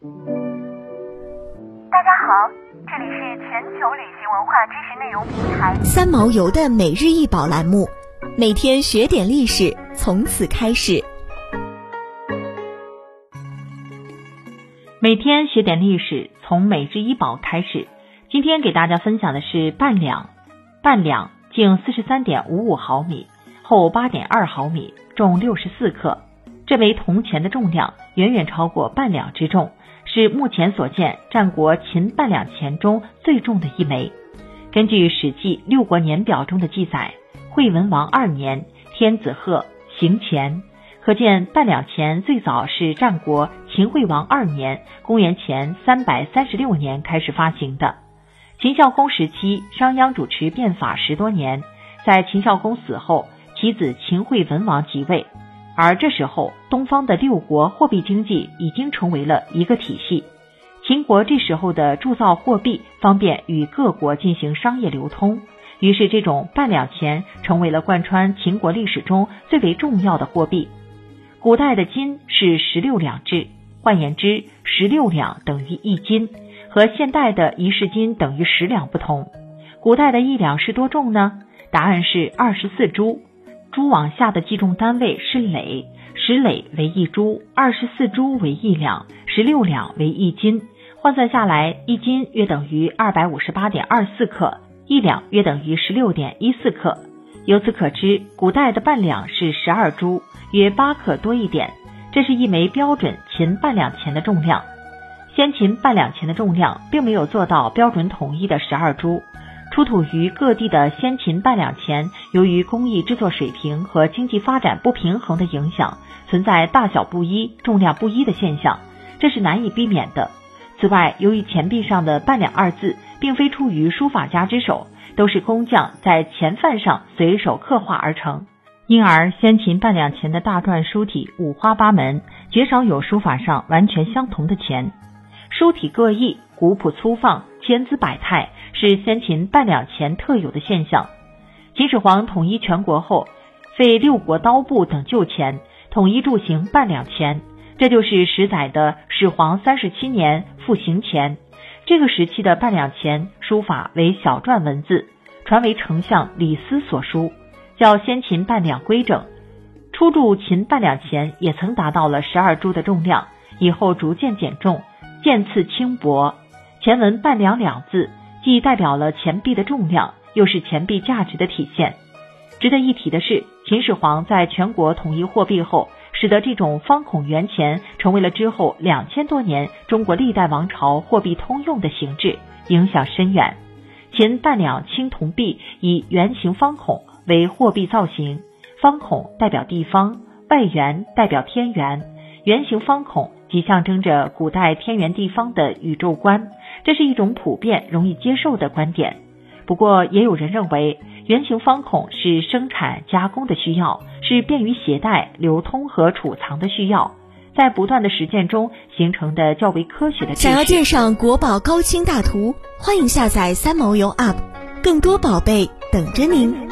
大家好，这里是全球旅行文化知识内容平台三毛游的每日一宝栏目，每天学点历史，从此开始。每天学点历史，从每日一宝开始。今天给大家分享的是半两，半两径四十三点五五毫米，厚八点二毫米，重六十四克。这枚铜钱的重量远远超过半两之重。是目前所见战国秦半两钱中最重的一枚。根据《史记六国年表》中的记载，惠文王二年，天子贺行钱，可见半两钱最早是战国秦惠王二年（公元前三百三十六年）开始发行的。秦孝公时期，商鞅主持变法十多年，在秦孝公死后，其子秦惠文王即位。而这时候，东方的六国货币经济已经成为了一个体系。秦国这时候的铸造货币，方便与各国进行商业流通，于是这种半两钱成为了贯穿秦国历史中最为重要的货币。古代的金是十六两制，换言之，十六两等于一斤，和现代的一市斤等于十两不同。古代的一两是多重呢？答案是二十四铢。蛛网下的计重单位是累，十累为一铢，二十四铢为一两，十六两为一斤。换算下来，一斤约等于二百五十八点二四克，一两约等于十六点一四克。由此可知，古代的半两是十二铢，约八克多一点。这是一枚标准秦半两钱的重量。先秦半两钱的重量并没有做到标准统一的十二铢。出土于各地的先秦半两钱，由于工艺制作水平和经济发展不平衡的影响，存在大小不一、重量不一的现象，这是难以避免的。此外，由于钱币上的“半两”二字并非出于书法家之手，都是工匠在钱范上随手刻画而成，因而先秦半两钱的大篆书体五花八门，绝少有书法上完全相同的钱，书体各异，古朴粗放，千姿百态。是先秦半两钱特有的现象。秦始皇统一全国后，废六国刀部等旧钱，统一铸行半两钱，这就是十载的始皇三十七年复行钱。这个时期的半两钱书法为小篆文字，传为丞相李斯所书，叫先秦半两规整。初铸秦半两钱也曾达到了十二铢的重量，以后逐渐减重，渐次轻薄。前文半两两字。既代表了钱币的重量，又是钱币价值的体现。值得一提的是，秦始皇在全国统一货币后，使得这种方孔圆钱成为了之后两千多年中国历代王朝货币通用的形制，影响深远。秦半两青铜币以圆形方孔为货币造型，方孔代表地方，外圆代表天圆，圆形方孔即象征着古代天圆地方的宇宙观。这是一种普遍容易接受的观点，不过也有人认为圆形方孔是生产加工的需要，是便于携带、流通和储藏的需要，在不断的实践中形成的较为科学的。想要鉴赏国宝高清大图，欢迎下载三毛游 App，更多宝贝等着您。